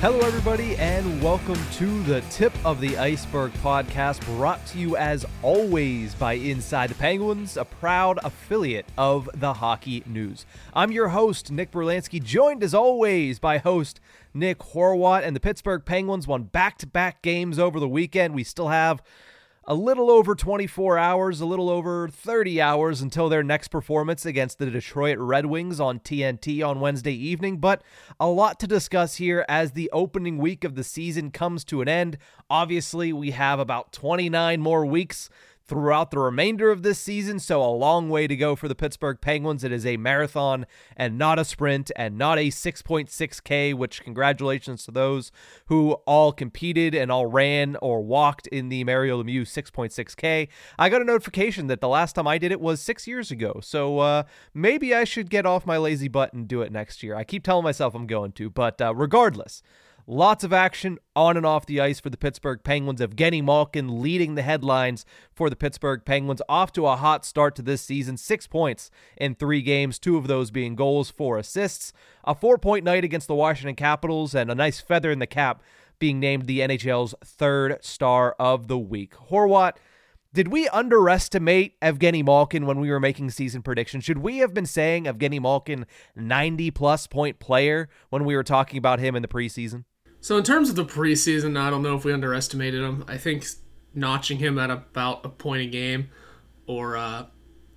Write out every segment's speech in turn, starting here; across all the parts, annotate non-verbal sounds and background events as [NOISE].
Hello, everybody, and welcome to the Tip of the Ice-Burgh podcast, brought to you as always by Inside the Penguins, a proud affiliate of the Hockey News. I'm your host, Nick Brlansky, joined as always by host Nick Horwat, and the Pittsburgh Penguins won back to back games over the weekend. We still have a little over 24 hours, a little over 30 hours until their next performance against the Detroit Red Wings on TNT on Wednesday evening. But a lot to discuss here as the opening week of the season comes to an end. Obviously, we have about 29 more weeks throughout the remainder of this season. So, a long way to go for the Pittsburgh Penguins. It is a marathon and not a sprint and not a 6.6K, which congratulations to those who all competed and all ran or walked in the Mario Lemieux 6.6K. I got a notification that the last time I did it was six years ago. So, uh, maybe I should get off my lazy butt and do it next year. I keep telling myself I'm going to, but uh, regardless, Lots of action on and off the ice for the Pittsburgh Penguins. Evgeni Malkin leading the headlines for the Pittsburgh Penguins. Off to a hot start to this season. Six points in three games, two of those being goals, four assists. A four point night against the Washington Capitals, and a nice feather in the cap being named the NHL's third star of the week. Horwat. Did we underestimate Evgeni Malkin when we were making season predictions? Should we have been saying Evgeni Malkin 90 plus point player when we were talking about him in the preseason? So in terms of the preseason, I don't know if we underestimated him. I think notching him at about a point a game, or uh,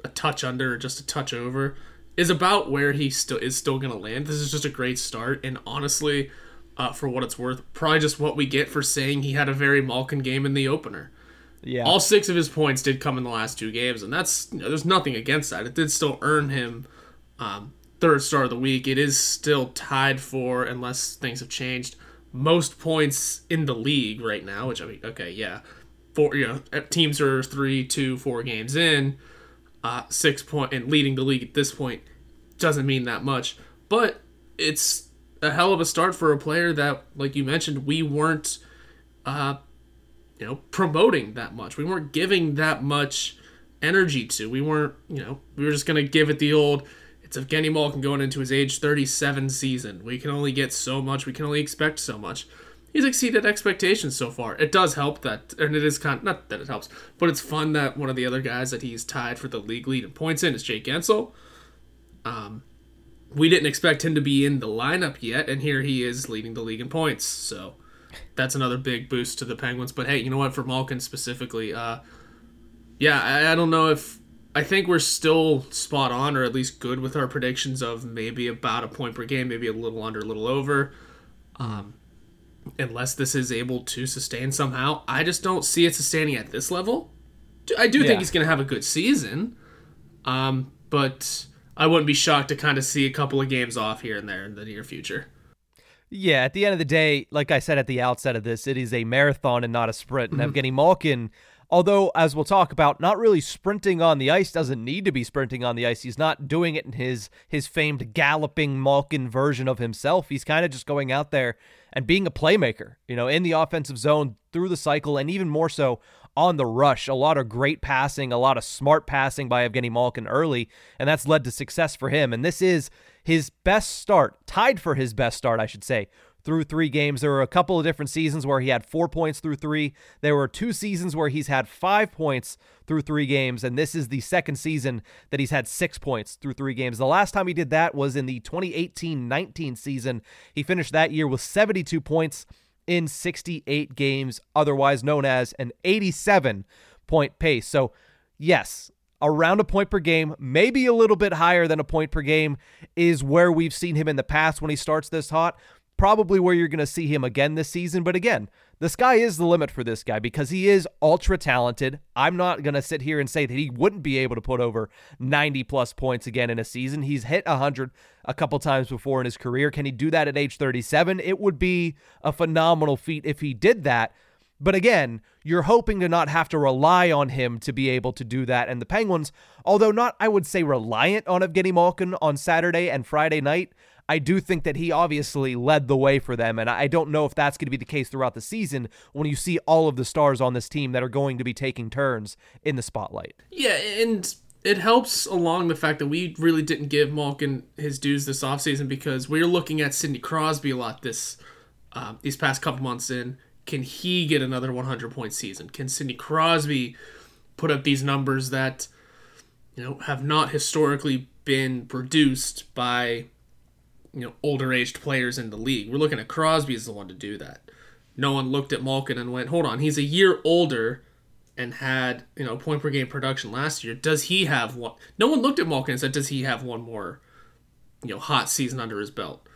a touch under, or just a touch over, is about where he still is still going to land. This is just a great start, and honestly, uh, for what it's worth, probably just what we get for saying he had a very Malkin game in the opener. Yeah. All six of his points did come in the last two games, and that's you know, there's nothing against that. It did still earn him um, third star of the week. It is still tied for, unless things have changed, most points in the league right now, which I mean, okay, yeah, four, you know, teams are three, two, four games in, uh, six point, and leading the league at this point doesn't mean that much, but it's a hell of a start for a player that, like you mentioned, we weren't, uh, you know, promoting that much. We weren't giving that much energy to. We weren't, you know, we were just gonna give it the old it's Evgeni Malkin going into his age 37 season. We can only get so much. We can only expect so much. He's exceeded expectations so far. It does help that, and it is kind of, not that it helps, but it's fun that one of the other guys that he's tied for the league lead in points in is Jake Guentzel. Um, we didn't expect him to be in the lineup yet, and here he is leading the league in points. So that's another big boost to the Penguins. But hey, you know what? For Malkin specifically, uh, yeah, I, I don't know if I think we're still spot on, or at least good with our predictions of maybe about a point per game, maybe a little under, a little over. Um, unless this is able to sustain somehow, I just don't see it sustaining at this level. I do yeah. think he's going to have a good season, um, but I wouldn't be shocked to kind of see a couple of games off here and there in the near future. Yeah, at the end of the day, like I said at the outset of this, it is a marathon and not a sprint. And mm-hmm. Evgeni Malkin Although, as we'll talk about, not really sprinting on the ice doesn't need to be sprinting on the ice. He's not doing it in his his famed galloping Malkin version of himself. He's kind of just going out there and being a playmaker, you know, in the offensive zone through the cycle, and even more so on the rush. A lot of great passing, a lot of smart passing by Evgeni Malkin early, and that's led to success for him. And this is his best start, tied for his best start, I should say, through three games. There were a couple of different seasons where he had four points through three. There were two seasons where he's had five points through three games, and this is the second season that he's had six points through three games. The last time he did that was in the 2018 19 season. He finished that year with 72 points in 68 games, otherwise known as an 87 point pace. So, yes, around a point per game, maybe a little bit higher than a point per game, is where we've seen him in the past when he starts this hot. Probably where you're going to see him again this season. But again, the sky is the limit for this guy because he is ultra talented. I'm not going to sit here and say that he wouldn't be able to put over 90 plus points again in a season. He's hit 100 a couple times before in his career. Can he do that at age 37? It would be a phenomenal feat if he did that. But again, you're hoping to not have to rely on him to be able to do that. And the Penguins, although not, I would say, reliant on Evgeni Malkin on Saturday and Friday night, I do think that he obviously led the way for them. And I don't know if that's going to be the case throughout the season when you see all of the stars on this team that are going to be taking turns in the spotlight. Yeah, and it helps along the fact that we really didn't give Malkin his dues this offseason because we're looking at Sidney Crosby a lot this uh, these past couple months in can he get another 100 point season? Can Sidney Crosby put up these numbers that you know have not historically been produced by you know older aged players in the league? We're looking at Crosby as the one to do that. No one looked at Malkin and went, "Hold on, he's a year older." And had you know point per game production last year. Does he have one? No one looked at Malkin and said, "Does he have one more, you know, hot season under his belt?"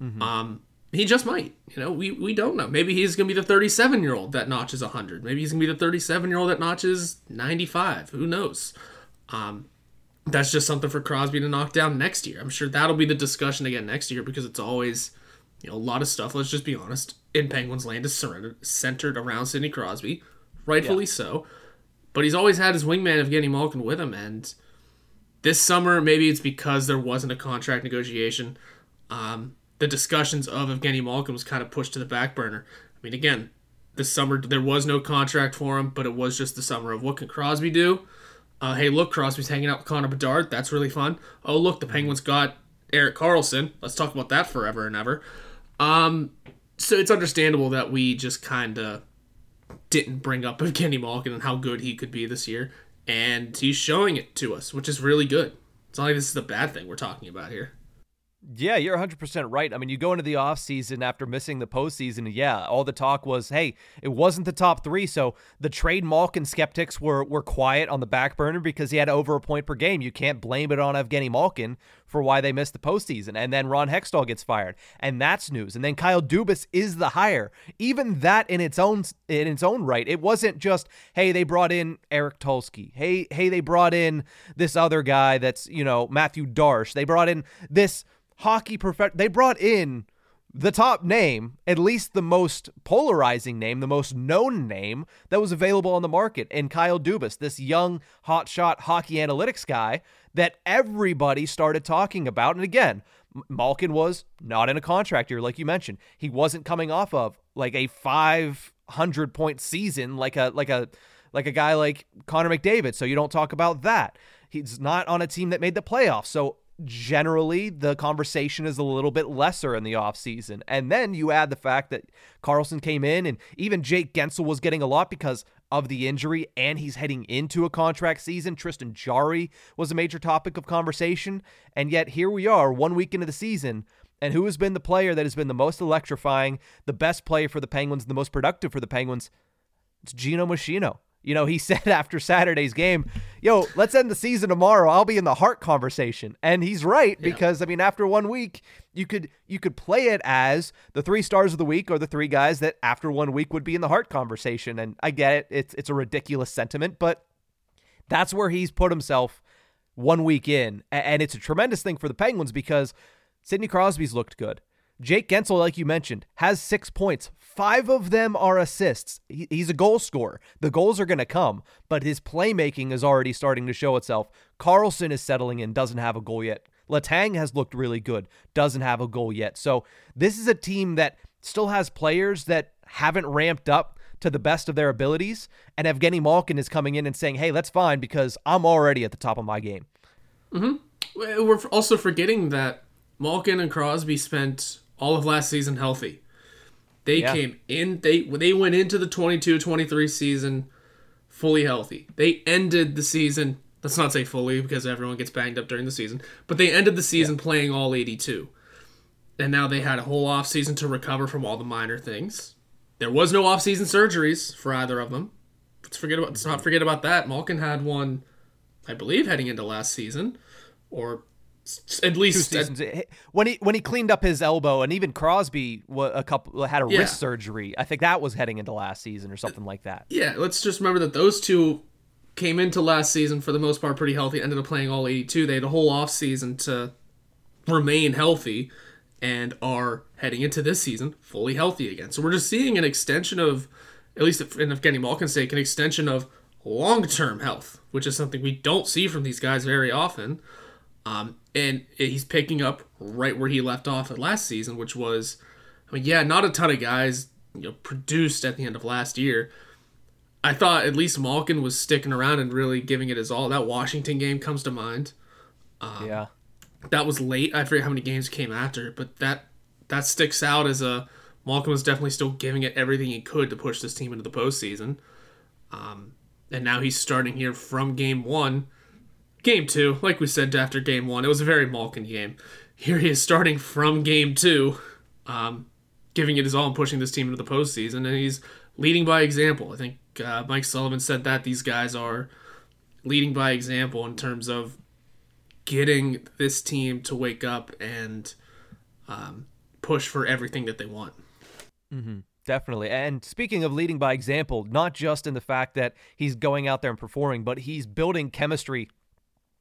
Mm-hmm. Um, he just might. You know, we, we don't know. Maybe he's going to be the 37 year old that notches 100. Maybe he's going to be the 37 year old that notches 95. Who knows? Um, that's just something for Crosby to knock down next year. I'm sure that'll be the discussion again next year because it's always, you know, a lot of stuff. Let's just be honest. In Penguins land is centered around Sidney Crosby, rightfully yeah. so. But he's always had his wingman of Evgeni Malkin with him, and this summer maybe it's because there wasn't a contract negotiation. Um, the discussions of Evgeni Malkin was kind of pushed to the back burner. I mean, again, this summer there was no contract for him, but it was just the summer of what can Crosby do? Uh, hey, look, Crosby's hanging out with Connor Bedard. That's really fun. Oh, look, the Penguins got Erik Karlsson. Let's talk about that forever and ever. Um, so it's understandable that we just kind of didn't bring up [LAUGHS] Evgeni Malkin and how good he could be this year, and he's showing it to us, which is really good. It's not like this is a bad thing we're talking about here. Yeah, you're 100% right. I mean, you go into the offseason after missing the postseason, yeah, all the talk was, hey, it wasn't the top three. So the trade Malkin skeptics were, were quiet on the back burner because he had over a point per game. You can't blame it on Evgeni Malkin for why they missed the postseason. And then Ron Hextall gets fired, and that's news. And then Kyle Dubas is the hire. Even that in its own in its own right, it wasn't just, hey, they brought in Eric Tulsky. Hey, hey, they brought in this other guy that's, you know, Matthew Darche. They brought in this hockey they brought in the top name, at least the most polarizing name, the most known name that was available on the market, and Kyle Dubas, this young hotshot hockey analytics guy that everybody started talking about. And again, Malkin was not in a contract year, like you mentioned. He wasn't coming off of like a 500 point season, like a like a like a guy like Connor McDavid. So you don't talk about that. He's not on a team that made the playoffs. So generally the conversation is a little bit lesser in the offseason. And then you add the fact that Karlsson came in and even Jake Guentzel was getting a lot because of the injury and he's heading into a contract season. Tristan Jarry was a major topic of conversation. And yet here we are, one week into the season. And who has been the player that has been the most electrifying, the best player for the Penguins, the most productive for the Penguins? It's Geno Machino. You know, he [LAUGHS] said after Saturday's game, yo, let's end the season tomorrow. I'll be in the Hart conversation. And he's right yeah. because I mean, after one week, you could you could play it as the three stars of the week or the three guys that after one week would be in the Hart conversation. And I get it. It's it's a ridiculous sentiment, but that's where he's put himself one week in. And it's a tremendous thing for the Penguins because Sidney Crosby's looked good. Jake Guentzel, like you mentioned, has six points. Five of them are assists. He, he's a goal scorer. The goals are going to come, but his playmaking is already starting to show itself. Karlsson is settling in, doesn't have a goal yet. Letang has looked really good, doesn't have a goal yet. So this is a team that still has players that haven't ramped up to the best of their abilities. And Evgeni Malkin is coming in and saying, hey, that's fine because I'm already at the top of my game. Mm-hmm. We're also forgetting that Malkin and Crosby spent all of last season healthy. They Yeah. came in they they went into the 22-23 season fully healthy. They ended the season, let's not say fully because everyone gets banged up during the season, but they ended the season playing all 82. And now they had a whole off season to recover from all the minor things. There was no off season surgeries for either of them. Let's forget about let's not forget about that. Malkin had one, I believe, heading into last season, or at least seasons when he when he cleaned up his elbow, and even Crosby a couple had a Yeah. wrist surgery. I think that was heading into last season or something like that. yeah, let's just remember that those two came into last season for the most part pretty healthy, ended up playing all 82. They had a whole off season to remain healthy and are heading into this season fully healthy again. So we're just seeing an extension of, at least in Evgeni Malkin's sake, an extension of long term health, which is something we don't see from these guys very often. Um, and he's picking up right where he left off at last season, which was, I mean, yeah, not a ton of guys you know produced at the end of last year. I thought at least Malkin was sticking around and really giving it his all. That Washington game comes to mind. yeah, That was late. I forget how many games came after, but that that sticks out as a Malkin was definitely still giving it everything he could to push this team into the postseason. Um, and now he's starting here from game one. Game two, like we said after game one, it was a very Malkin game. Here he is starting from game two, um, giving it his all and pushing this team into the postseason, and he's leading by example. I think uh, Mike Sullivan said that these guys are leading by example in terms of getting this team to wake up and um, push for everything that they want. definitely. And speaking of leading by example, not just in the fact that he's going out there and performing, but he's building chemistry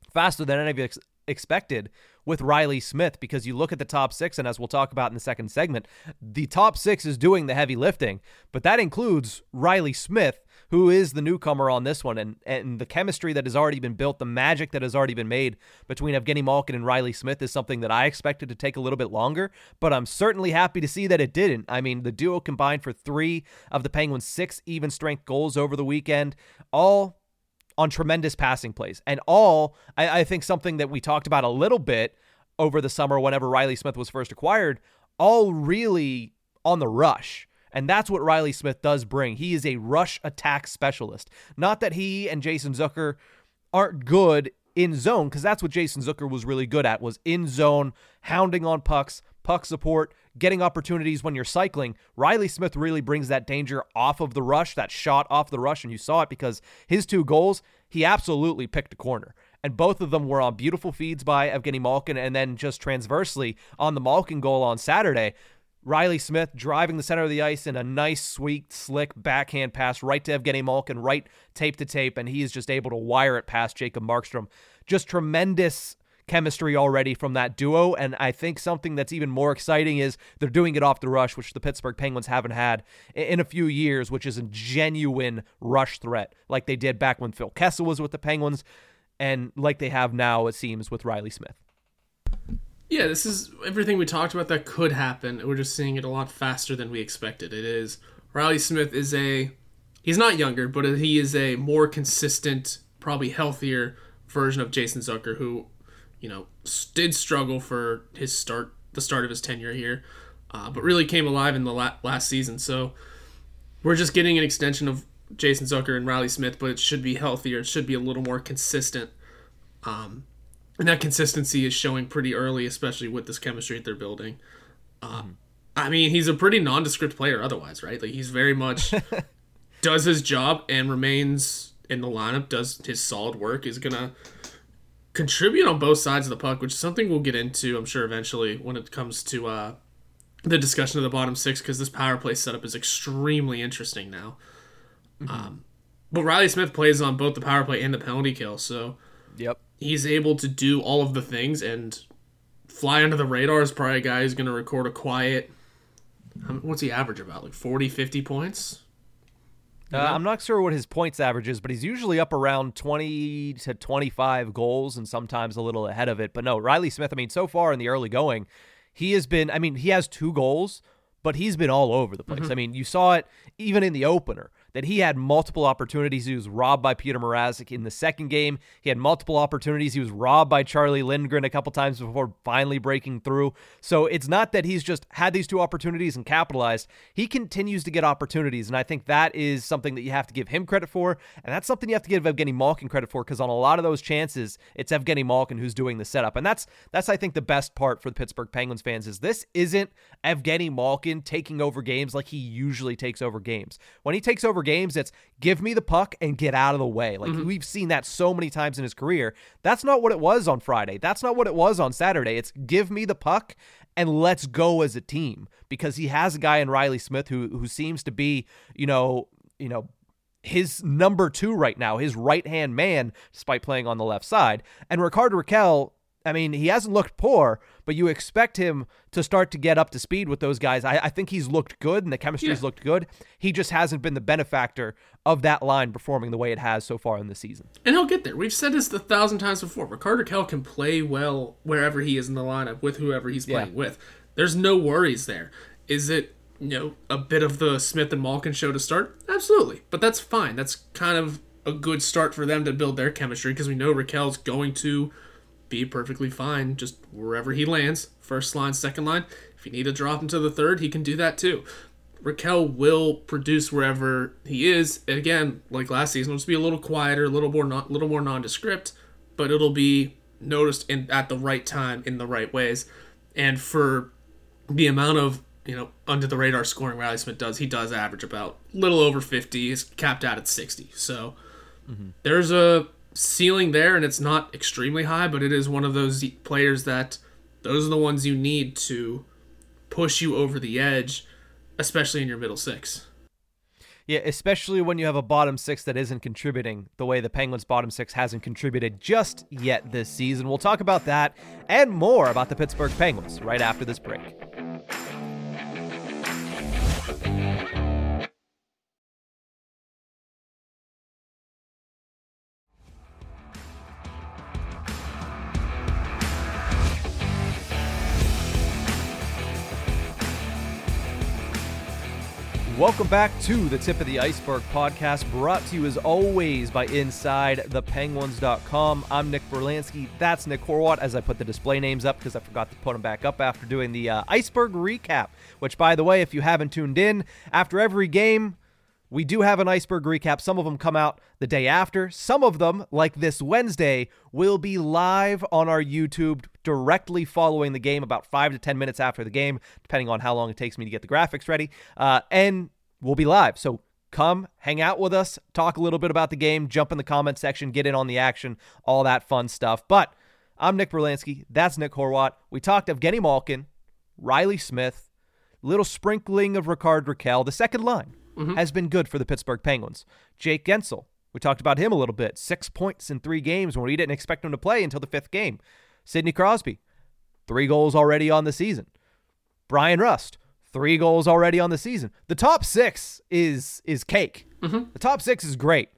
faster than any of ex- expected with Reilly Smith because you look at the top six, and as we'll talk about in the second segment, the top six is doing the heavy lifting, but that includes Reilly Smith, who is the newcomer on this one, and, and the chemistry that has already been built, the magic that has already been made between Evgeni Malkin and Reilly Smith is something that I expected to take a little bit longer, but I'm certainly happy to see that it didn't. I mean, the duo combined for three of the Penguins' six even strength goals over the weekend, all on tremendous passing plays. And all, I, I think, something that we talked about a little bit over the summer whenever Reilly Smith was first acquired, all really on the rush. And that's what Reilly Smith does bring. He is a rush attack specialist. Not that he and Jason Zucker aren't good in zone, because that's what Jason Zucker was really good at, was in zone, hounding on pucks, puck support, getting opportunities when you're cycling. Reilly Smith really brings that danger off of the rush, that shot off the rush, and you saw it because his two goals, he absolutely picked a corner. And both of them were on beautiful feeds by Evgeni Malkin, and then just transversely on the Malkin goal on Saturday. Reilly Smith driving the center of the ice in a nice, sweet, slick backhand pass right to Evgeni Malkin, right tape to tape, and he is just able to wire it past Jacob Markstrom. Just tremendous chemistry already from that duo, and I think something that's even more exciting is they're doing it off the rush, which the Pittsburgh Penguins haven't had in a few years, which is a genuine rush threat, like they did back when Phil Kessel was with the Penguins, and like they have now, it seems, with Reilly Smith. Yeah, this is everything we talked about that could happen. We're just seeing it a lot faster than we expected. It is Reilly Smith is a he's not younger, but he is a more consistent, probably healthier version of Jason Zucker, who you know did struggle for his start, the start of his tenure here, uh, but really came alive in the la- last season. So we're just getting an extension of Jason Zucker and Reilly Smith, but it should be healthier. It should be a little more consistent. Um, and that consistency is showing pretty early, especially with this chemistry that they're building. Um, I mean, he's a pretty nondescript player otherwise, right? Like he's very much [LAUGHS] does his job and remains in the lineup, does his solid work, is gonna contribute on both sides of the puck, which is something we'll get into, I'm sure, eventually when it comes to uh, the discussion of the bottom six, because this power play setup is extremely interesting now. Um, but Reilly Smith plays on both the power play and the penalty kill, so Yep. he's able to do all of the things and fly under the radar is probably a guy who's going to record a quiet um, what's he average about like 40 50 points Uh, I'm not sure what his points average is, but he's usually up around 20 to 25 goals and sometimes a little ahead of it. But no, Reilly Smith, I mean, so far in the early going, he has been, I mean, he has two goals, but he's been all over the place. I mean, you saw it even in the opener. That he had multiple opportunities. He was robbed by Peter Mrazek in the second game. He had multiple opportunities. He was robbed by Charlie Lindgren a couple times before finally breaking through. So it's not that he's just had these two opportunities and capitalized. He continues to get opportunities, and I think that is something that you have to give him credit for, and that's something you have to give Evgeni Malkin credit for because on a lot of those chances, it's Evgeni Malkin who's doing the setup, and that's that's I think the best part for the Pittsburgh Penguins fans is this isn't Evgeni Malkin taking over games like he usually takes over games. When he takes over games, it's give me the puck and get out of the way. Like mm-hmm. we've seen that so many times in his career. That's not what it was on Friday. That's not what it was on Saturday. It's give me the puck and let's go as a team because he has a guy in Reilly Smith who who seems to be, you know, you know, his number two right now, his right hand man, despite playing on the left side. And Rickard Rakell, I mean, he hasn't looked poor, but you expect him to start to get up to speed with those guys. I, I think he's looked good and the chemistry's yeah. looked good. He just hasn't been the benefactor of that line performing the way it has so far in the season. And he'll get there. We've said this a thousand times before. Rickard Rakell can play well wherever he is in the lineup with whoever he's playing yeah. with. There's no worries there. Is it you know a bit of the Smith and Malkin show to start? Absolutely, but that's fine. That's kind of a good start for them to build their chemistry because we know Rakell's going to be perfectly fine just wherever he lands. First line, second line. If you need to drop him to the third, he can do that too. Rakell will produce wherever he is. Again, like last season, it'll just be a little quieter, a little more non, little more nondescript, but it'll be noticed in at the right time in the right ways. And for the amount of you know under the radar scoring Reilly Smith does, he does average about a little over fifty. He's capped out at sixty. So mm-hmm. there's a ceiling there, and it's not extremely high, but it is one of those players that those are the ones you need to push you over the edge, especially in your middle six. Yeah, especially when you have a bottom six that isn't contributing the way the Penguins' bottom six hasn't contributed just yet this season. We'll talk about that and more about the Pittsburgh Penguins right after this break. Welcome back to the Tip of the Ice-Burgh podcast, brought to you as always by InsideThePenguins.com. I'm Nick Brlansky. That's Nick Horwat as I put the display names up because I forgot to put them back up after doing the uh, Iceberg recap, which, by the way, if you haven't tuned in, after every game, we do have an iceberg recap. Some of them come out the day after. Some of them, like this Wednesday, will be live on our YouTube directly following the game, about five to 10 minutes after the game, depending on how long it takes me to get the graphics ready. Uh, and we'll be live. So come hang out with us, talk a little bit about the game, jump in the comment section, get in on the action, all that fun stuff. But I'm Nick Brlansky. That's Nick Horwat. We talked Evgeni Malkin, Reilly Smith, little sprinkling of Rickard Rakell, the second line mm-hmm. has been good for the Pittsburgh Penguins. Jake Guentzel, we talked about him a little bit. Six points in three games when we didn't expect him to play until the fifth game. Sidney Crosby, three goals already on the season. Bryan Rust, three goals already on the season. The top six is is cake. Mm-hmm. The top six is great.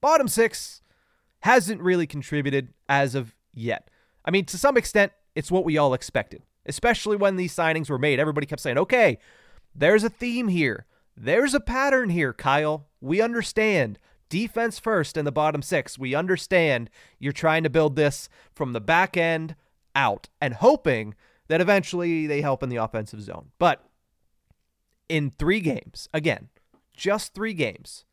Bottom six hasn't really contributed as of yet. I mean, to some extent, it's what we all expected, especially when these signings were made. Everybody kept saying, okay, there's a theme here. There's a pattern here, Kyle. We understand. Defense first in the bottom six. We understand you're trying to build this from the back end out and hoping that eventually they help in the offensive zone. But in three games, again, just three games,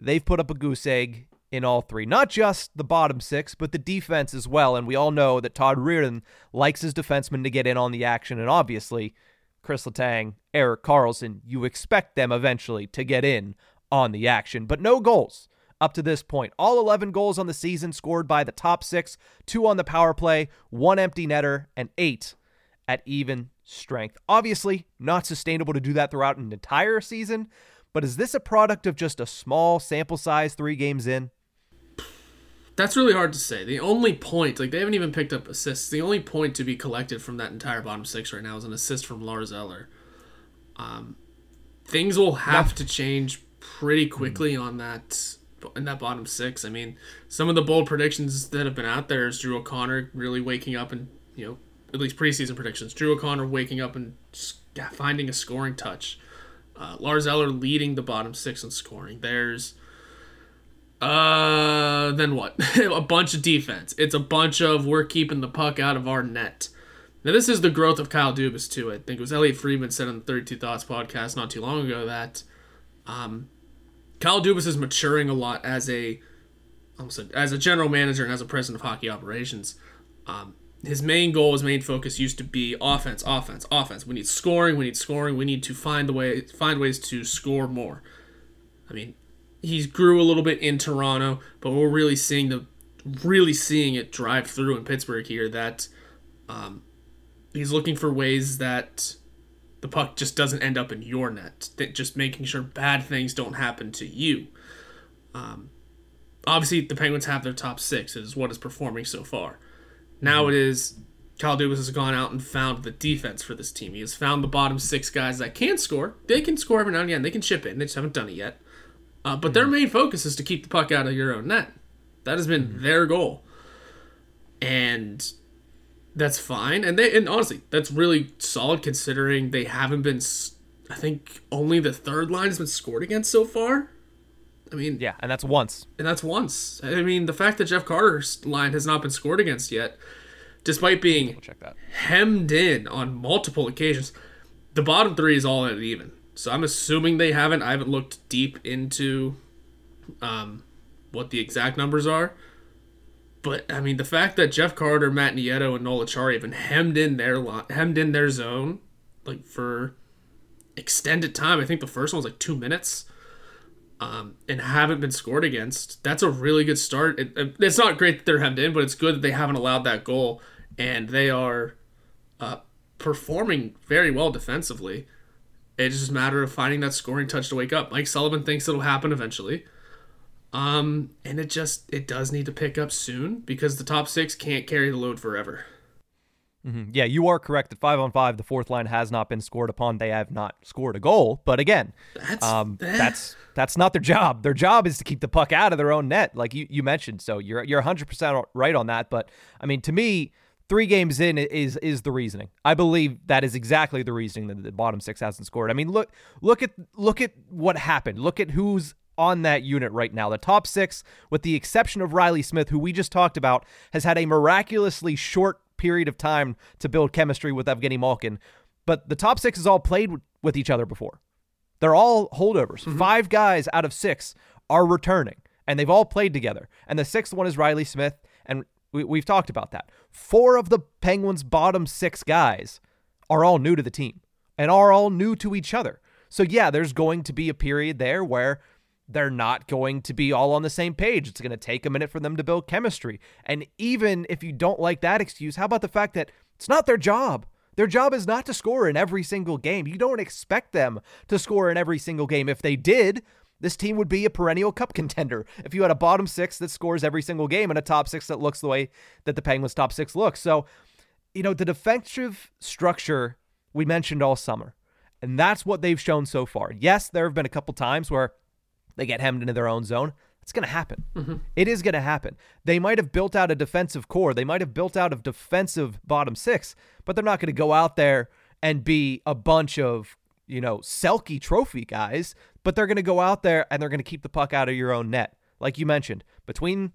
they've put up a goose egg in all three. Not just the bottom six, but the defense as well. And we all know that Todd Reirden likes his defensemen to get in on the action. And obviously, Kris Letang, Erik Karlsson, you expect them eventually to get in on the action, but no goals up to this point. All 11 goals on the season scored by the top six, two on the power play, one empty netter, and eight at even strength. Obviously, not sustainable to do that throughout an entire season, but is this a product of just a small sample size three games in? That's really hard to say. The only point, like they haven't even picked up assists. The only point to be collected from that entire bottom six right now is an assist from Lars Eller. Um, things will have to change pretty quickly on that in that bottom six. I mean, some of the bold predictions that have been out there is Drew O'Connor really waking up and you know at least preseason predictions. Drew O'Connor waking up and finding a scoring touch. Uh, Lars Eller leading the bottom six in scoring. There's uh then what? [LAUGHS] a bunch of defense. It's a bunch of we're keeping the puck out of our net. Now this is the growth of Kyle Dubas too. I think it was Elliotte Friedman said on the 32 Thoughts podcast not too long ago that um, Kyle Dubas is maturing a lot as a almost a, as a general manager and as a president of hockey operations. Um, his main goal, his main focus used to be offense, offense, offense. We need scoring. We need scoring. We need to find the way, find ways to score more. I mean, he grew a little bit in Toronto, but we're really seeing the, really seeing it drive through in Pittsburgh here. That, um, he's looking for ways that the puck just doesn't end up in your net. Just making sure bad things don't happen to you. Um, obviously, the Penguins have their top six. Is what is performing so far. Now it is Kyle Dubas has gone out and found the defense for this team. He has found the bottom six guys that can score. They can score every now and again. They can chip in. They just haven't done it yet. Uh, but their main focus is to keep the puck out of your own net. That has been their goal, and that's fine. And they and honestly, that's really solid considering they haven't been. I think only the third line has been scored against so far. I mean, Yeah, and that's once. and that's once. I mean, the fact that Jeff Carter's line has not been scored against yet, despite being check that. hemmed in on multiple occasions, the bottom three is all at even. So I'm assuming they haven't. I haven't looked deep into um, what the exact numbers are. But I mean, the fact that Jeff Carter, Matt Nieto, and Noel Acciari have been hemmed in their line, hemmed in their zone, like for extended time. I think the first one was like two minutes um, and haven't been scored against. That's a really good start. It- it's not great that they're hemmed in, but it's good that they haven't allowed that goal, and they are uh, performing very well defensively. It's just a matter of finding that scoring touch to wake up. Mike Sullivan thinks it'll happen eventually. Um, and it just it does need to pick up soon because the top six can't carry the load forever. Mhm. Yeah, you are correct At five on five, the fourth line has not been scored upon. They have not scored a goal. But again, That's um, that's that's not their job. Their job is to keep the puck out of their own net, like you, you mentioned. So you're you're 100 percent right on that. But I mean, to me, three games in is is the reasoning. I believe that is exactly the reasoning that the bottom six hasn't scored. I mean, look look at look at what happened. Look at who's on that unit right now. The top six, with the exception of Reilly Smith, who we just talked about, has had a miraculously short period of time to build chemistry with Evgeni Malkin. But the top six has all played with- each other before. They're all holdovers. Mm-hmm. Five guys out of six are returning, and they've all played together. And the sixth one is Reilly Smith, and we, we've talked about that. Four of the Penguins' bottom six guys are all new to the team and are all new to each other. So, yeah, there's going to be a period there where they're not going to be all on the same page. It's going to take a minute for them to build chemistry. And even if you don't like that excuse, how about the fact that it's not their job? Their job is not to score in every single game. You don't expect them to score in every single game. If they did, this team would be a perennial cup contender. If you had a bottom six that scores every single game and a top six that looks the way that the Penguins' top six looks. So, you know, the defensive structure we mentioned all summer, and that's what they've shown so far. Yes, there have been a couple times where they get hemmed into their own zone. It's going to happen. Mm-hmm. It is going to happen. They might have built out a defensive core. They might have built out a defensive bottom six, but they're not going to go out there and be a bunch of, you know, Selke trophy guys, but they're going to go out there and they're going to keep the puck out of your own net. Like you mentioned, between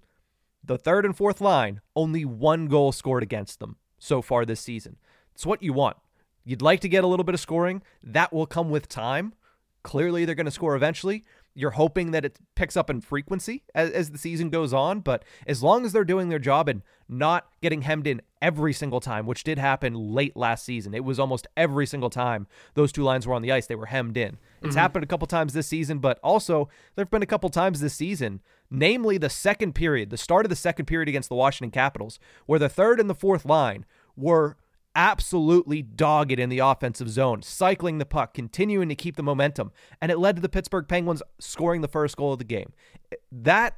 the third and fourth line, only one goal scored against them so far this season. It's what you want. You'd like to get a little bit of scoring. That will come with time. Clearly, they're going to score eventually. You're hoping that it picks up in frequency as, as the season goes on, but as long as they're doing their job and not getting hemmed in every single time, which did happen late last season, it was almost every single time those two lines were on the ice, they were hemmed in. It's mm-hmm. happened a couple times this season, but also there have been a couple times this season, namely the second period, the start of the second period against the Washington Capitals, where the third and the fourth line were absolutely dogged in the offensive zone, cycling the puck, continuing to keep the momentum, and it led to the Pittsburgh Penguins scoring the first goal of the game. That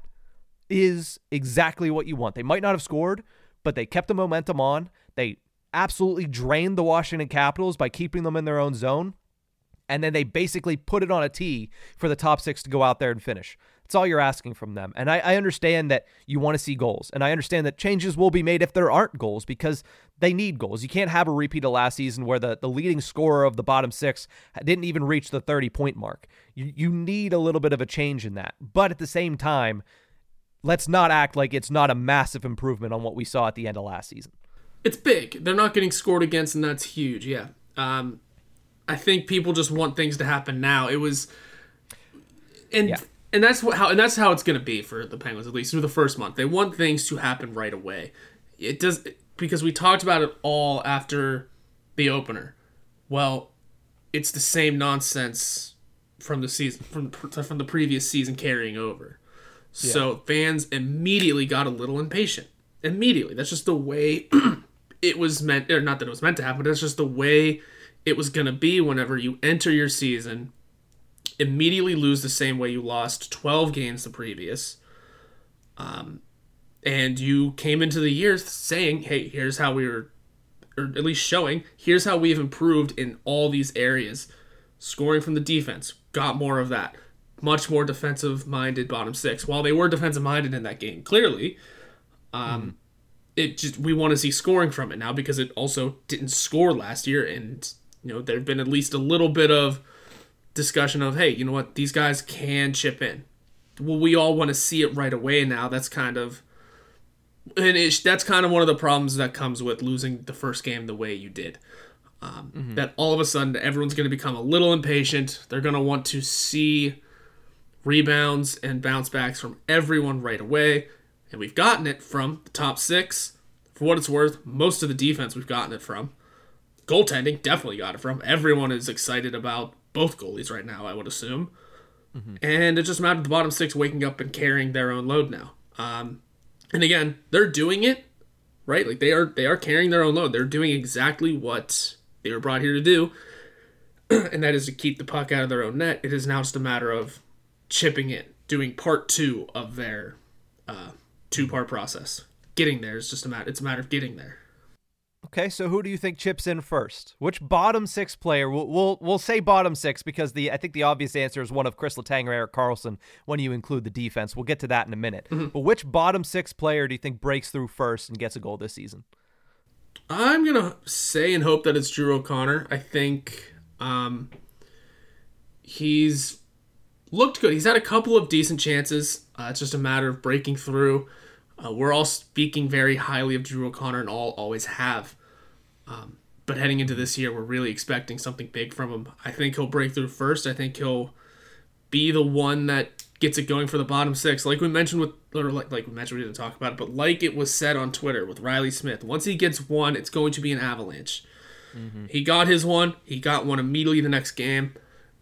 is exactly what you want. They might not have scored, but they kept the momentum on. They absolutely drained the Washington Capitals by keeping them in their own zone. and then they basically put it on a tee for the top six to go out there and finish. That's all you're asking from them. And I, I understand that you want to see goals, and I understand that changes will be made if there aren't goals because they need goals. You can't have a repeat of last season where the, the leading scorer of the bottom six didn't even reach the 30 point mark. You, you need a little bit of a change in that. But at the same time, let's not act like it's not a massive improvement on what we saw at the end of last season. It's big. They're not getting scored against, and that's huge. Yeah. Um, I think people just want things to happen now. It was, and yeah. And that's what, how and that's how it's going to be for the Penguins at least through the first month. They want things to happen right away. It does because we talked about it all after the opener. Well, it's the same nonsense from the season from from the previous season carrying over. Yeah. So fans immediately got a little impatient. Immediately. That's just the way [CLEARS THROAT] it was meant or not that it was meant to happen, but that's just the way it was going to be whenever you enter your season, immediately lose the same way you lost 12 games the previous. Um, and you came into the year saying, hey, here's how we were, or at least showing, here's how we've improved in all these areas. Scoring from the defense, got more of that. Much more defensive minded bottom six. While they were defensive minded in that game, clearly, um, mm. it just we want to see scoring from it now because it also didn't score last year and you know, there have been at least a little bit of discussion of, hey, you know what, these guys can chip in. Well, we all want to see it right away now. That's kind of, and it, that's kind of one of the problems that comes with losing the first game the way you did. Um, mm-hmm. That all of a sudden everyone's going to become a little impatient. They're going to want to see rebounds and bounce backs from everyone right away. And we've gotten it from the top six. For what it's worth, most of the defense we've gotten it from goaltending definitely got it from. Everyone is excited about both goalies right now, I would assume. Mm-hmm. And it just of the bottom six waking up and carrying their own load now. Um, and again, they're doing it right. Like they are they are carrying their own load. They're doing exactly what they were brought here to do, [CLEARS THROAT] and that is to keep the puck out of their own net. It is now just a matter of chipping it, doing part two of their uh, two part process. Getting there is just a matter. It's a matter of getting there. Okay, so who do you think chips in first? Which bottom six player? We'll we'll, we'll say bottom six because the I think the obvious answer is one of Kris Letang or Erik Karlsson when you include the defense. We'll get to that in a minute. Mm-hmm. But which bottom six player do you think breaks through first and gets a goal this season? I'm gonna say and hope that it's Drew O'Connor. I think um, he's looked good. He's had a couple of decent chances. Uh, it's just a matter of breaking through. Uh, we're all speaking very highly of Drew O'Connor and all always have. Um, but heading into this year, we're really expecting something big from him. I think he'll break through first. I think he'll be the one that gets it going for the bottom six. Like we mentioned with, or like, like we mentioned, we didn't talk about it, but like it was said on Twitter with Reilly Smith, once he gets one, it's going to be an avalanche. Mm-hmm. He got his one. He got one immediately the next game,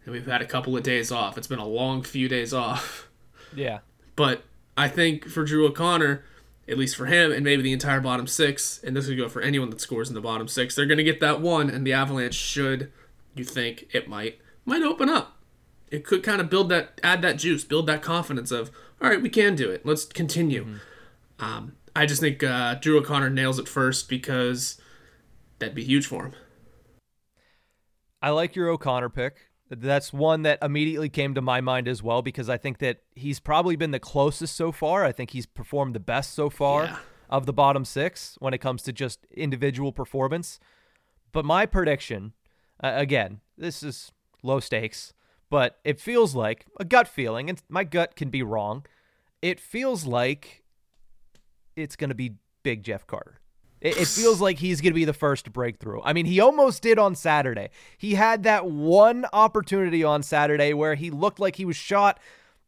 and we've had a couple of days off. It's been a long few days off. Yeah. But I think for Drew O'Connor, at least for him and maybe the entire bottom six, and this would go for anyone that scores in the bottom six, they're going to get that one, and the Avalanche should, you think it might, might open up. It could kind of build that, add that juice, build that confidence of, all right, we can do it. Let's continue. Mm-hmm. Um, I just think uh, Drew O'Connor nails it first because that'd be huge for him. I like your O'Connor pick. That's one that immediately came to my mind as well because I think that he's probably been the closest so far. I think he's performed the best so far yeah. of the bottom six when it comes to just individual performance. But my prediction, uh, again, this is low stakes, but it feels like a gut feeling, and my gut can be wrong. It feels like it's going to be Big Jeff Carter. It, it feels like he's going to be the first breakthrough. I mean, he almost did on Saturday. He had that one opportunity on Saturday where he looked like he was shot,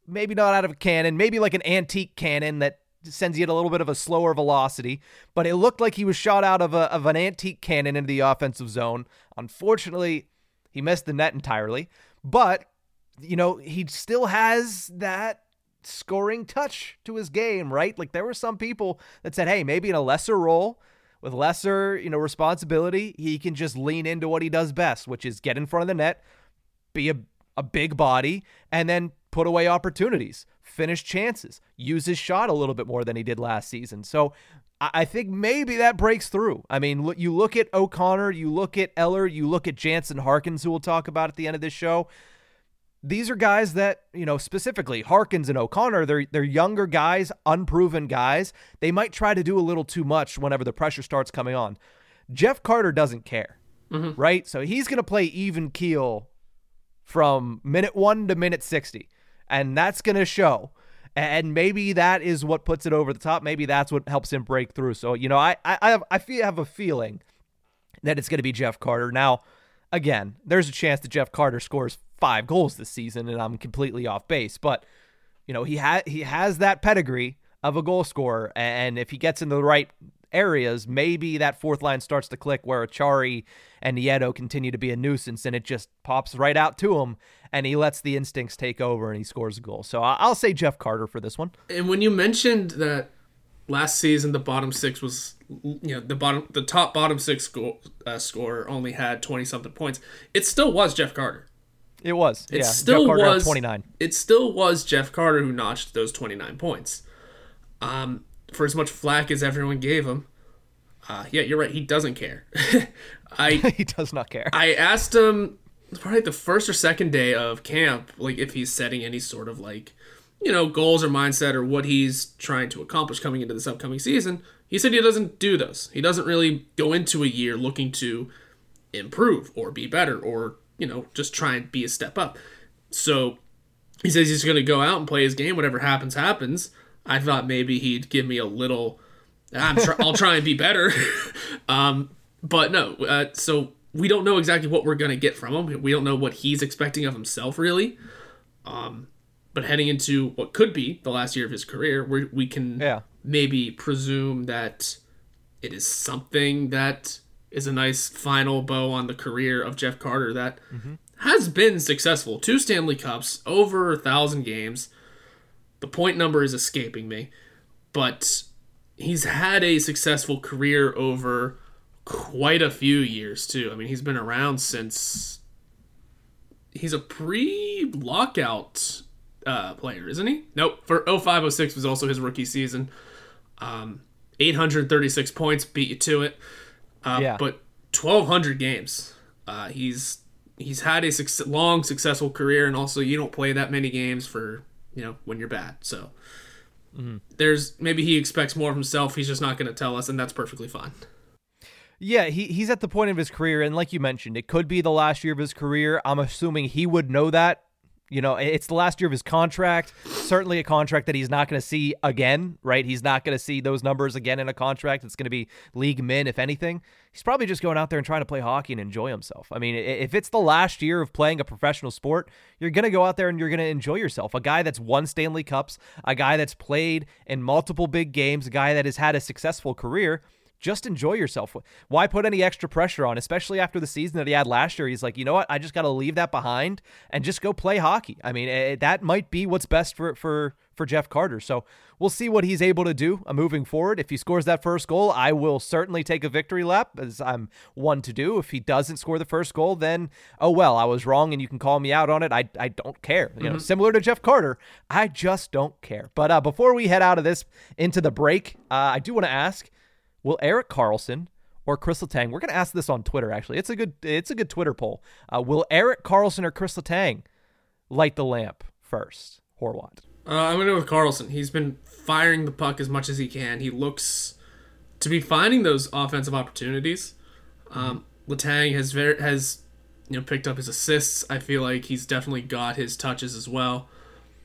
maybe not out of a cannon, maybe like an antique cannon that sends you at a little bit of a slower velocity, but it looked like he was shot out of, a, of an antique cannon into the offensive zone. Unfortunately, he missed the net entirely, but, you know, he still has that scoring touch to his game, right? Like there were some people that said, hey, maybe in a lesser role, with lesser, you know, responsibility, he can just lean into what he does best, which is get in front of the net, be a, a big body, and then put away opportunities, finish chances, use his shot a little bit more than he did last season. So I think maybe that breaks through. I mean, look, you look at O'Connor, you look at Eller, you look at Jansen Harkins, who we'll talk about at the end of this show. These are guys that, you know, specifically Harkins and O'Connor, they're they're younger guys, unproven guys. They might try to do a little too much whenever the pressure starts coming on. Jeff Carter doesn't care. Mm-hmm. Right? So he's going to play even keel from minute 1 to minute 60. And that's going to show and maybe that is what puts it over the top. Maybe that's what helps him break through. So you know, I I have I feel have a feeling that it's going to be Jeff Carter. Now, again, there's a chance that Jeff Carter scores five goals this season, and I'm completely off base. But you know, he had he has that pedigree of a goal scorer, and if he gets into the right areas, maybe that fourth line starts to click where Acciari and Nieto continue to be a nuisance and it just pops right out to him and he lets the instincts take over and he scores a goal. So I'll say Jeff Carter for this one. And when you mentioned that last season the bottom six was you know the bottom the top bottom six score, uh, scorer only had 20 something points it still was jeff carter it was it yeah. still was 29 it still was jeff carter who notched those 29 points um for as much flack as everyone gave him, uh, yeah, you're right. He doesn't care. [LAUGHS] I [LAUGHS] he does not care. I asked him probably the first or second day of camp, like if he's setting any sort of like, you know, goals or mindset or what he's trying to accomplish coming into this upcoming season. He said he doesn't do those. He doesn't really go into a year looking to improve or be better or you know just try and be a step up. So he says he's going to go out and play his game. Whatever happens, happens. I thought maybe he'd give me a little. I'm try, I'll try and be better, [LAUGHS] um, but no. Uh, so we don't know exactly what we're gonna get from him. We don't know what he's expecting of himself, really. Um, but heading into what could be the last year of his career, we we can yeah. maybe presume that it is something that is a nice final bow on the career of Jeff Carter that mm-hmm. has been successful. Two Stanley Cups, over a thousand games the point number is escaping me, but he's had a successful career over quite a few years too. I mean, he's been around since he's a pre-lockout uh, player, isn't he? Nope. For 0506 was also his rookie season. Um, 836 points beat you to it. Uh, yeah. But 1200 games. Uh, he's he's had a long successful career, and also you don't play that many games for you know, when you're bad. So mm-hmm. there's maybe he expects more of himself. He's just not going to tell us, and that's perfectly fine. Yeah, he, he's at the point of his career, and like you mentioned, it could be the last year of his career. I'm assuming he would know that you know, it's the last year of his contract. Certainly a contract that he's not going to see again, right? He's not going to see those numbers again in a contract. It's going to be league min, if anything. He's probably just going out there and trying to play hockey and enjoy himself. I mean, if it's the last year of playing a professional sport, you're going to go out there and you're going to enjoy yourself. A guy that's won Stanley Cups, a guy that's played in multiple big games, a guy that has had a successful career just enjoy yourself. Why put any extra pressure on, especially after the season that he had last year? He's like, you know what? I just got to leave that behind and just go play hockey. I mean, it, that might be what's best for for for Jeff Carter. So we'll see what he's able to do uh, moving forward. If he scores that first goal, I will certainly take a victory lap, as I'm one to do. If he doesn't score the first goal, then oh well, I was wrong, and you can call me out on it. I I don't care. You mm-hmm. know, similar to Jeff Carter, I just don't care. But uh, before we head out of this into the break, uh, I do want to ask Will Erik Karlsson or Kris Letang? We're going to ask this on Twitter. Actually, it's a good it's a good Twitter poll. Uh, will Erik Karlsson or Kris Letang light the lamp first? Horwat. Uh, I'm going to go with Karlsson. He's been firing the puck as much as he can. He looks to be finding those offensive opportunities. Um, Letang has very has you know picked up his assists. I feel like he's definitely got his touches as well.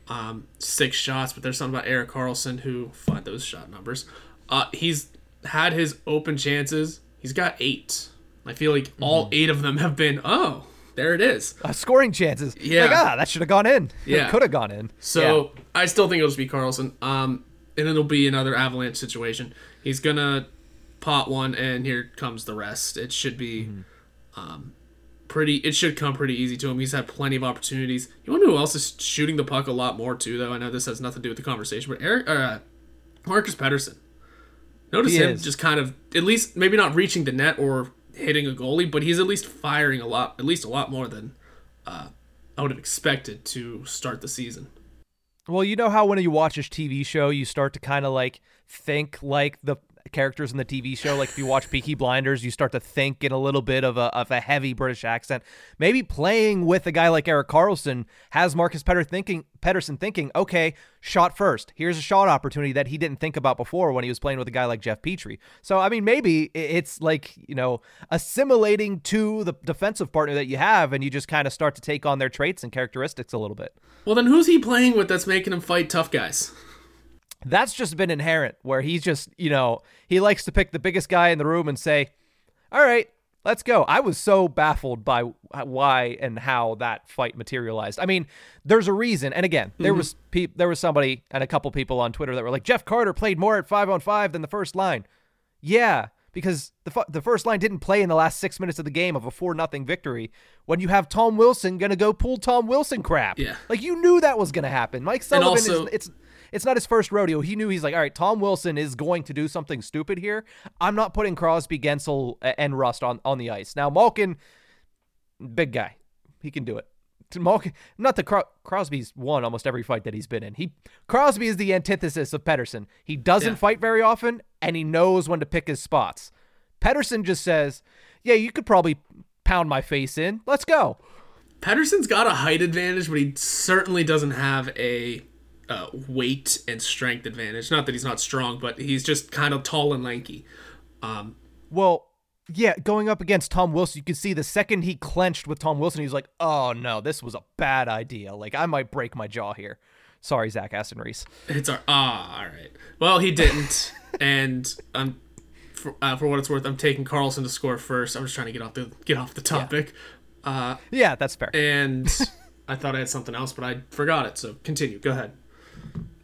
Um, six shots, but there's something about Erik Karlsson who find those shot numbers. Uh, he's had his open chances. He's got eight. I feel like mm-hmm. all eight of them have been, oh, there it is. Uh, scoring chances. Yeah. Like, ah, that should have gone in. [LAUGHS] Yeah. could have gone in. So yeah. I still think it'll just be Karlsson. Um, and it'll be another avalanche situation. He's going to pot one, and here comes the rest. It should be mm-hmm. um, pretty, it should come pretty easy to him. He's had plenty of opportunities. You wonder who else is shooting the puck a lot more, too, though? I know this has nothing to do with the conversation, but Erik, uh, Marcus Pettersson Notice he him is. just kind of at least maybe not reaching the net or hitting a goalie, but he's at least firing a lot, at least a lot more than uh, I would have expected to start the season. Well, you know how when you watch a TV show, you start to kind of like think like the characters in the TV show. Like if you watch Peaky Blinders, you start to think in a little bit of a of a heavy British accent. Maybe playing with a guy like Erik Karlsson has Marcus Petter thinking Pettersson thinking, okay, shot first. Here's a shot opportunity that he didn't think about before when he was playing with a guy like Jeff Petry. So I mean, maybe it's like you know assimilating to the defensive partner that you have, and you just kind of start to take on their traits and characteristics a little bit. Well, then who's he playing with that's making him fight tough guys? That's just been inherent where he's just, you know, he likes to pick the biggest guy in the room and say, all right, let's go. I was so baffled by why and how that fight materialized. I mean, there's a reason. And again, there mm-hmm. was pe- there was somebody and a couple people on Twitter that were like, Jeff Carter played more at five on five than the first line. Yeah, because the fu- the first line didn't play in the last six minutes of the game of a four nothing victory. When you have Tom Wilson gonna go pull Tom Wilson crap, yeah, like you knew that was gonna happen. Mike Sullivan also, is it's it's not his first rodeo. He knew he's like, all right, Tom Wilson is going to do something stupid here. I'm not putting Crosby, Guentzel, and Rust on, on the ice. Now, Malkin, big guy. He can do it. [LAUGHS] Malkin, not the Cro- Crosby's won almost every fight that he's been in. He Crosby is the antithesis of Pettersson. He doesn't yeah. fight very often, and he knows when to pick his spots. Pettersson just says, "Yeah, you could probably pound my face in. Let's go." Pettersson's got a height advantage, but he certainly doesn't have a uh, weight and strength advantage. Not that he's not strong, but he's just kind of tall and lanky. Um, well, yeah, going up against Tom Wilson, you can see the second he clenched with Tom Wilson, he was like, "Oh no, this was a bad idea. Like I might break my jaw here." Sorry, Zach Aston Reese. It's our ah, all right. Well, he didn't, [LAUGHS] and um, for, uh, for what it's worth, I'm taking Karlsson to score first. I'm just trying to get off the get off the topic. Yeah, uh, yeah that's fair. And [LAUGHS] I thought I had something else, but I forgot it. So continue. Go ahead.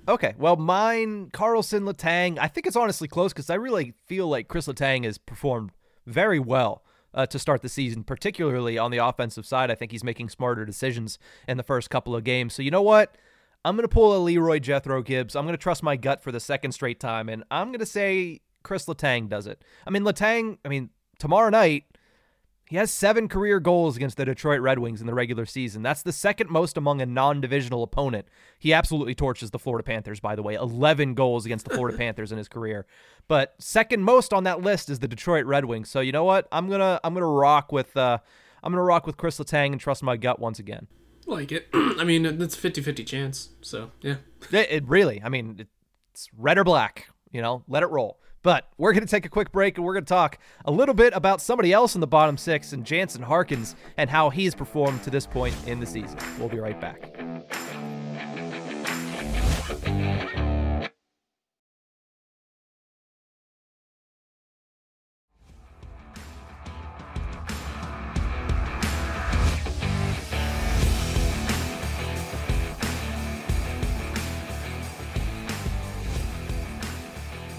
Okay, well, mine, Karlsson Letang. I think it's honestly close because I really feel like Kris Letang has performed very well uh, to start the season, particularly on the offensive side. I think he's making smarter decisions in the first couple of games. So you know what? I'm going to pull a Leroy Jethro Gibbs. I'm going to trust my gut for the second straight time, and I'm going to say Kris Letang does it. I mean, Letang. I mean, tomorrow night he has seven career goals against the Detroit Red Wings in the regular season. That's the second most among a non divisional opponent. He absolutely torches the Florida Panthers, by the way. 11 goals against the Florida [LAUGHS] Panthers in his career. But second most on that list is the Detroit Red Wings. So you know what? I'm gonna I'm gonna rock with uh I'm gonna rock with Kris Letang and trust my gut once again. Like it. [CLEARS THROAT] I mean, it's 50-50 chance. So yeah. It, it really. I mean, it's red or black. You know, let it roll. But we're going to take a quick break and we're going to talk a little bit about somebody else in the bottom six and Jansen Harkins and how he's performed to this point in the season. We'll be right back.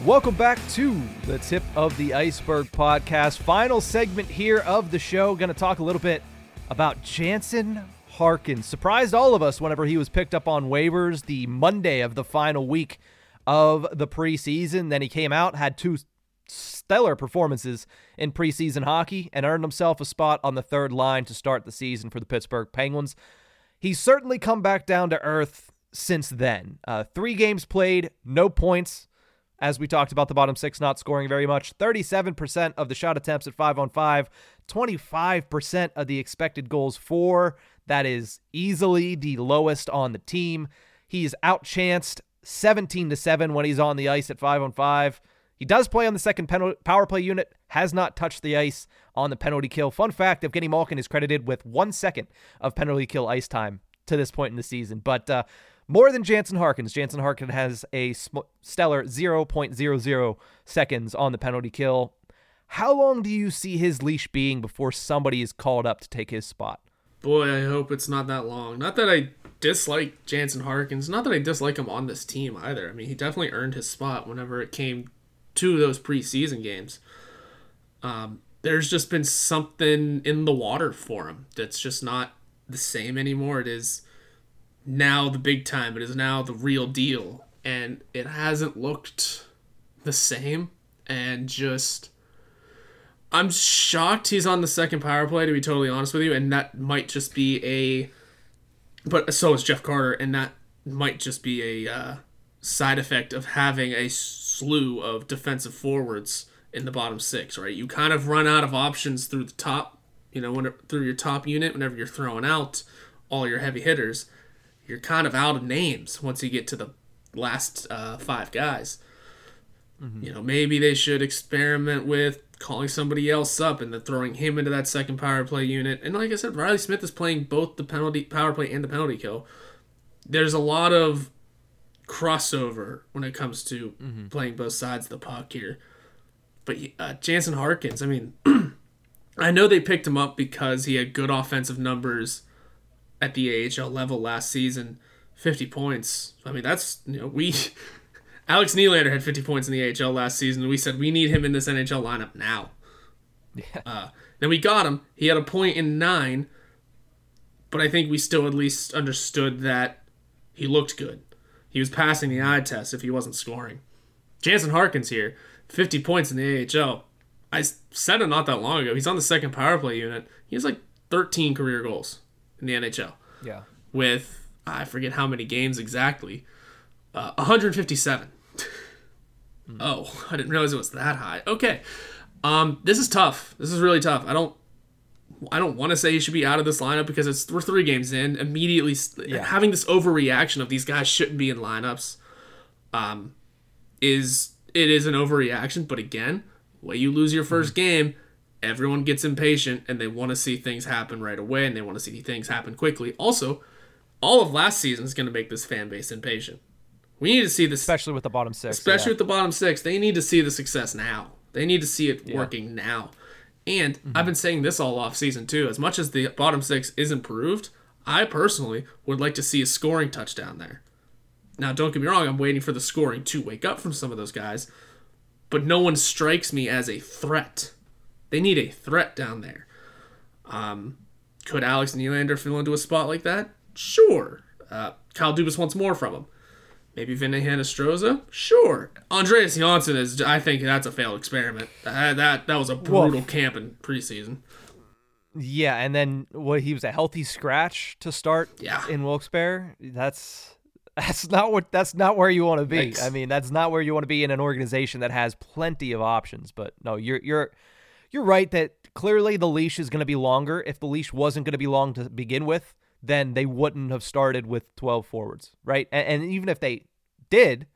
Welcome back to the Tip of the Ice-Burgh podcast. Final segment here of the show. Going to talk a little bit about Jansen Harkins. Surprised all of us whenever he was picked up on waivers the Monday of the final week of the preseason. Then he came out, had two stellar performances in preseason hockey, and earned himself a spot on the third line to start the season for the Pittsburgh Penguins. He's certainly come back down to earth since then. Uh, three games played, no points as we talked about the bottom six not scoring very much 37% of the shot attempts at 5 on 5 25% of the expected goals for. That is easily the lowest on the team. He's outchanced 17 to 7 when he's on the ice at 5 on 5 he does play on the second power play unit has not touched the ice on the penalty kill. Fun fact evgeni malkin is credited with one second of penalty kill ice time to this point in the season. But uh, more than Jansen Harkins. Jansen Harkins has a stellar 0.00 seconds on the penalty kill. How long do you see his leash being before somebody is called up to take his spot? Boy, I hope it's not that long. Not that I dislike Jansen Harkins. Not that I dislike him on this team either. I mean, he definitely earned his spot whenever it came to those preseason games. Um, there's just been something in the water for him that's just not the same anymore. It is now the big time. It is now the real deal. And it hasn't looked the same. And just. I'm shocked he's on the second power play, to be totally honest with you. And that might just be a. But so is Jeff Carter. And that might just be a uh, side effect of having a slew of defensive forwards in the bottom six, right? You kind of run out of options through the top, you know, when, through your top unit whenever you're throwing out all your heavy hitters. You're kind of out of names once you get to the last uh, five guys. Mm-hmm. You know, maybe they should experiment with calling somebody else up and then throwing him into that second power play unit. And like I said, Reilly Smith is playing both the penalty power play and the penalty kill. There's a lot of crossover when it comes to mm-hmm. playing both sides of the puck here. But uh, Jansen Harkins, I mean, [CLEARS THROAT] I know they picked him up because he had good offensive numbers at the AHL level last season, 50 points. I mean, that's, you know, we [LAUGHS] Alex Nylander had 50 points in the AHL last season, and we said we need him in this NHL lineup now. Yeah. Uh, then we got him. He had a point in nine, but I think we still at least understood that he looked good. He was passing the eye test if he wasn't scoring. Jansen Harkins here, 50 points in the AHL. I said it not that long ago. He's on the second power play unit. He has like 13 career goals in the NHL. Yeah. With, I forget how many games exactly, uh, 157. Mm. Oh, [LAUGHS] I didn't realize it was that high. Okay. Um, this is tough. This is really tough. I don't I don't want to say he should be out of this lineup because it's we're three games in. Immediately yeah. having this overreaction of these guys shouldn't be in lineups, um, is it is an overreaction. But again, way you lose your 1st mm-hmm. game, everyone gets impatient and they want to see things happen right away and they want to see things happen quickly. Also, all of last season is going to make this fan base impatient. We need to see this, especially with the bottom six. Especially yeah. with the bottom six, they need to see the success now. They need to see it yeah. working now. And mm-hmm. I've been saying this all off season too. As much as the bottom six is improved, I personally would like to see a scoring touchdown there. Now, don't get me wrong, I'm waiting for the scoring to wake up from some of those guys, but no one strikes me as a threat. They need a threat down there. Um, could Alex Nylander fill into a spot like that? Sure. Uh, Kyle Dubas wants more from him. Maybe Vinny Hinostroza? Sure. Andreas Johnsson is. I think that's a failed experiment. That that, that was a brutal well, camp in preseason. Yeah, and then what? He was a healthy scratch to start. Yeah. in Wilkes-Barre. That's that's not what. That's not where you want to be. Thanks. I mean, that's not where you want to be in an organization that has plenty of options. But no, you're you're you're right that clearly the leash is going to be longer. If the leash wasn't going to be long to begin with, then they wouldn't have started with 12 forwards, right? And, and even if they did,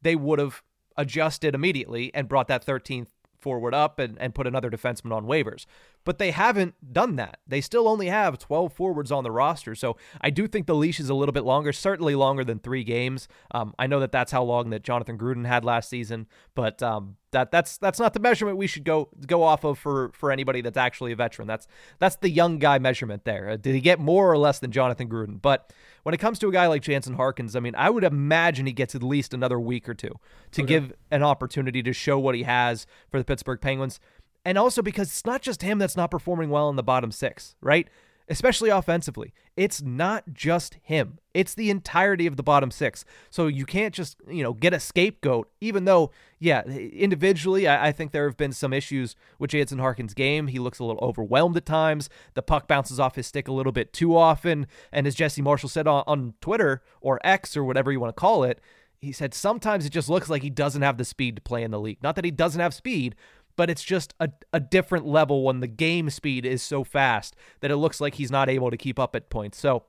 they would have adjusted immediately and brought that 13th forward up and, and put another defenseman on waivers. But they haven't done that. They still only have 12 forwards on the roster. So I do think the leash is a little bit longer, certainly longer than three games. Um, I know that that's how long that Jonathan Gruden had last season, but um, that that's that's not the measurement we should go go off of for for anybody that's actually a veteran. That's that's the young guy measurement there. Uh, did he get more or less than Jonathan Gruden? But when it comes to a guy like Jansen Harkins, I mean, I would imagine he gets at least another week or two to okay. give an opportunity to show what he has for the Pittsburgh Penguins. And also because it's not just him that's not performing well in the bottom six, right? especially offensively. It's not just him. It's the entirety of the bottom six. So you can't just, you know, get a scapegoat, even though, yeah, individually, I, I think there have been some issues with Jansen Harkin's game. He looks a little overwhelmed at times. The puck bounces off his stick a little bit too often. And as Jesse Marshall said on, on Twitter or X or whatever you want to call it, he said sometimes it just looks like he doesn't have the speed to play in the league. Not that he doesn't have speed, but it's just a, a different level when the game speed is so fast that it looks like he's not able to keep up at points. So,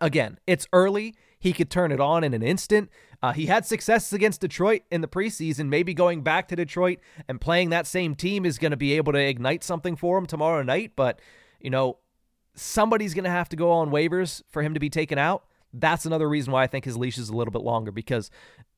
again, it's early. He could turn it on in an instant. Uh, he had success against Detroit in the preseason. Maybe going back to Detroit and playing that same team is going to be able to ignite something for him tomorrow night. But, you know, somebody's going to have to go on waivers for him to be taken out. That's another reason why I think his leash is a little bit longer because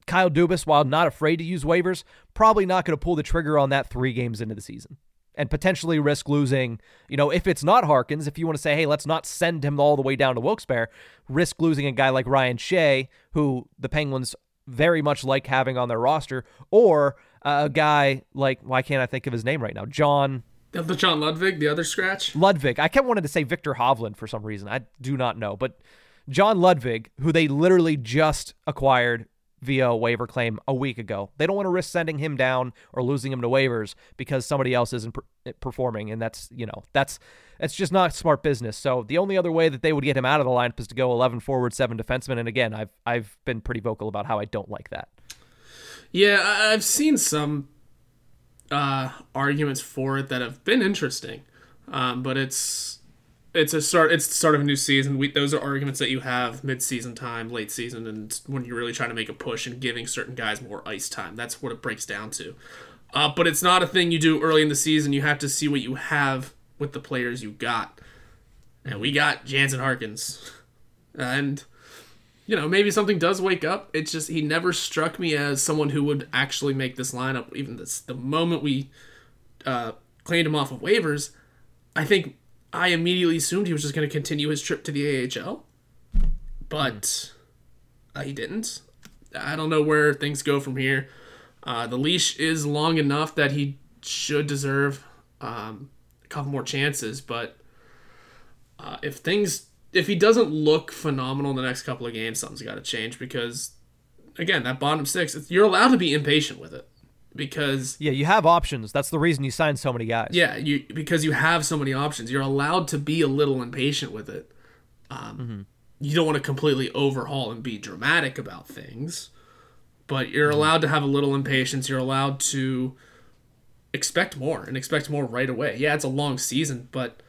Kyle Dubas, while not afraid to use waivers, probably not going to pull the trigger on that three games into the season and potentially risk losing, you know, if it's not Harkins, if you want to say, hey, let's not send him all the way down to Wilkes-Barre, risk losing a guy like Ryan Shea, who the Penguins very much like having on their roster, or a guy like, why can't I think of his name right now? John. The John Ludwig, the other scratch? Ludwig. I kept wanting to say Viktor Hovland for some reason. I do not know. But John Ludwig, who they literally just acquired via waiver claim a week ago. They don't want to risk sending him down or losing him to waivers because somebody else isn't per- performing, and that's you know that's that's just not smart business. So the only other way that they would get him out of the lineup is to go 11 forward, seven defensemen. And again, I've I've been pretty vocal about how I don't like that. Yeah, I've seen some uh, arguments for it that have been interesting, um, but it's it's a start. It's the start of a new season. We, those are arguments that you have mid-season time, late season, and when you're really trying to make a push and giving certain guys more ice time. That's what it breaks down to. Uh, but it's not a thing you do early in the season. You have to see what you have with the players you got, and we got Jansen Harkins, and you know, maybe something does wake up. It's just he never struck me as someone who would actually make this lineup. Even this, the moment we uh, claimed him off of waivers, I think I immediately assumed he was just going to continue his trip to the AHL, but uh, he didn't. I don't know where things go from here. Uh, the leash is long enough that he should deserve um, a couple more chances, but uh, if things if he doesn't look phenomenal in the next couple of games, something's got to change because, again, that bottom six, you're allowed to be impatient with it because Yeah, you have options. That's the reason you sign so many guys. yeah, you because you have so many options, you're allowed to be a little impatient with it. Um, You don't want to completely overhaul and be dramatic about things, but you're allowed to have a little impatience. You're allowed to expect more and expect more right away. Yeah, it's a long season, but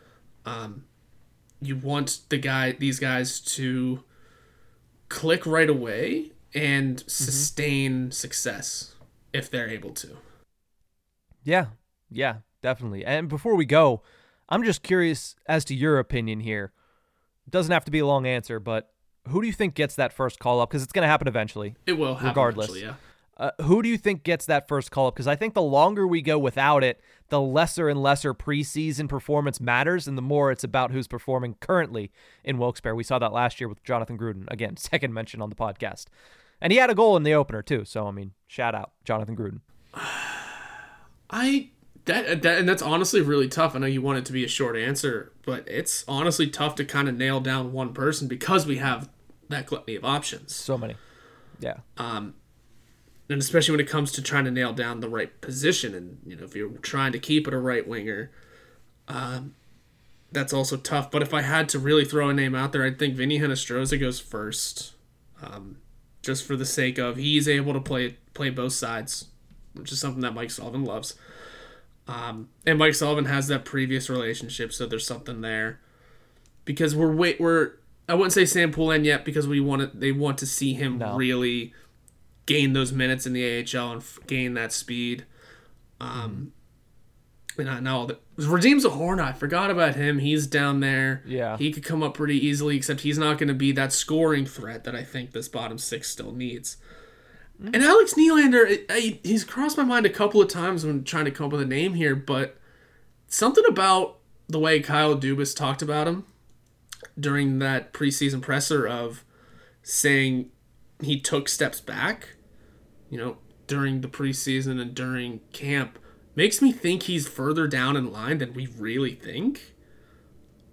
um, you want the guy, these guys, to click right away and sustain success if they're able to. Yeah, yeah, definitely. And before we go, I'm just curious as to your opinion here. Doesn't have to be a long answer, but who do you think gets that first call up? Because it's going to happen eventually. It will happen Regardless. eventually, yeah. Uh, who do you think gets that first call up? Because I think the longer we go without it, the lesser and lesser preseason performance matters, and the more it's about who's performing currently in Wilkes-Barre. We saw that last year with Jonathan Gruden. Again, [LAUGHS] second mention on the podcast. And he had a goal in the opener, too. So, I mean, shout out, Jonathan Gruden. [SIGHS] I that, that and that's honestly really tough. I know you want it to be a short answer, but it's honestly tough to kind of nail down one person because we have that gluttony of options. So many. Yeah. Um and especially when it comes to trying to nail down the right position and you know if you're trying to keep it a right winger um, that's also tough but if i had to really throw a name out there i'd think vinny Hinostroza goes first um, just for the sake of he's able to play play both sides which is something that mike sullivan loves um, and mike sullivan has that previous relationship so there's something there because we're wait we're I wouldn't say Sam Poulin yet because we want to, they want to see him No. really gain those minutes in the AHL and f- gain that speed. Um, I know that Radim Zohorna. I forgot about him. He's down there. Yeah. he could come up pretty easily. Except he's not going to be that scoring threat that I think this bottom six still needs. Mm. And Alex Nylander, he's crossed my mind a couple of times when trying to come up with a name here, but something about the way Kyle Dubas talked about him during that preseason presser of saying he took steps back, you know, during the preseason and during camp makes me think he's further down in line than we really think.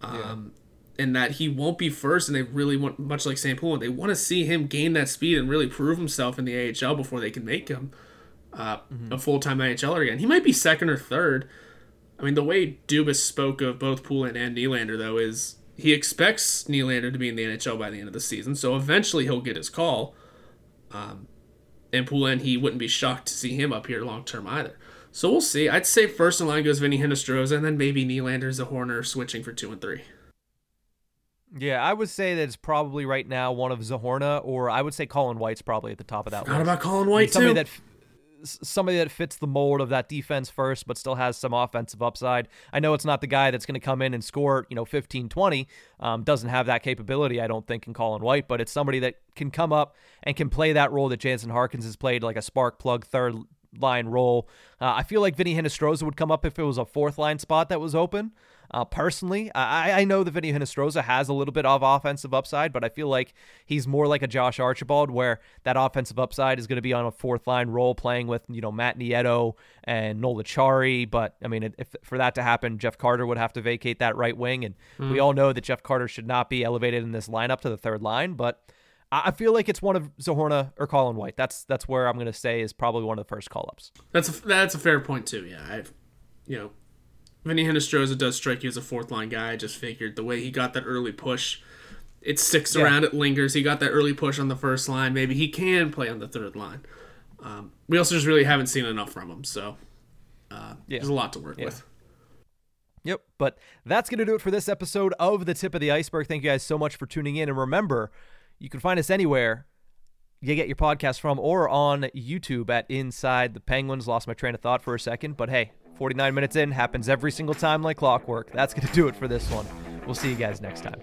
Um, and that he won't be first, and they really want, much like St. Paul, they want to see him gain that speed and really prove himself in the AHL before they can make him uh, a full time AHLer again. He might be second or third. I mean, the way Dubas spoke of both Poulin and Nylander, though, is he expects Nylander to be in the NHL by the end of the season, so eventually he'll get his call. Um, and Poulin, he wouldn't be shocked to see him up here long term either. So we'll see. I'd say first in line goes Vinny Hinostroza, and then maybe Nylander, Zohorna switching for two and three. Yeah, I would say that it's probably right now one of Zohorna, or I would say Colin White's probably at the top of that Forgot list. about Colin I mean, White somebody too. that somebody that fits the mold of that defense first but still has some offensive upside i know it's not the guy that's going to come in and score you know 15 20 um, doesn't have that capability i don't think in colin white but it's somebody that can come up and can play that role that jansen harkins has played like a spark plug third line role uh, i feel like vinny hinostroza would come up if it was a fourth line spot that was open uh, personally, I, I know that Vinny Hinostroza has a little bit of offensive upside, but I feel like he's more like a Josh Archibald, where that offensive upside is going to be on a fourth line role, playing with you know Matt Nieto and Noel Acciari. But I mean, if for that to happen, Jeff Carter would have to vacate that right wing, and we all know that Jeff Carter should not be elevated in this lineup to the third line. But I I feel like it's one of Zohorna or Colin White. That's that's where I'm going to say is probably one of the first call ups. That's a, that's a fair point too. Yeah, I've you know, Vinny Hinostroza does strike you as a fourth line guy. I just figured the way he got that early push, it sticks Yeah. around, it lingers. He got that early push on the first line. Maybe he can play on the third line. Um, we also just really haven't seen enough from him, so uh, yeah. there's a lot to work yeah. with. Yep. But that's going to do it for this episode of The Tip of the Ice-Burgh. Thank you guys so much for tuning in. And remember, you can find us anywhere you get your podcast from or on YouTube at Inside the Penguins. Lost my train of thought for a second, but hey, 49 minutes in happens every single time like clockwork. That's going to do it for this one. We'll see you guys next time.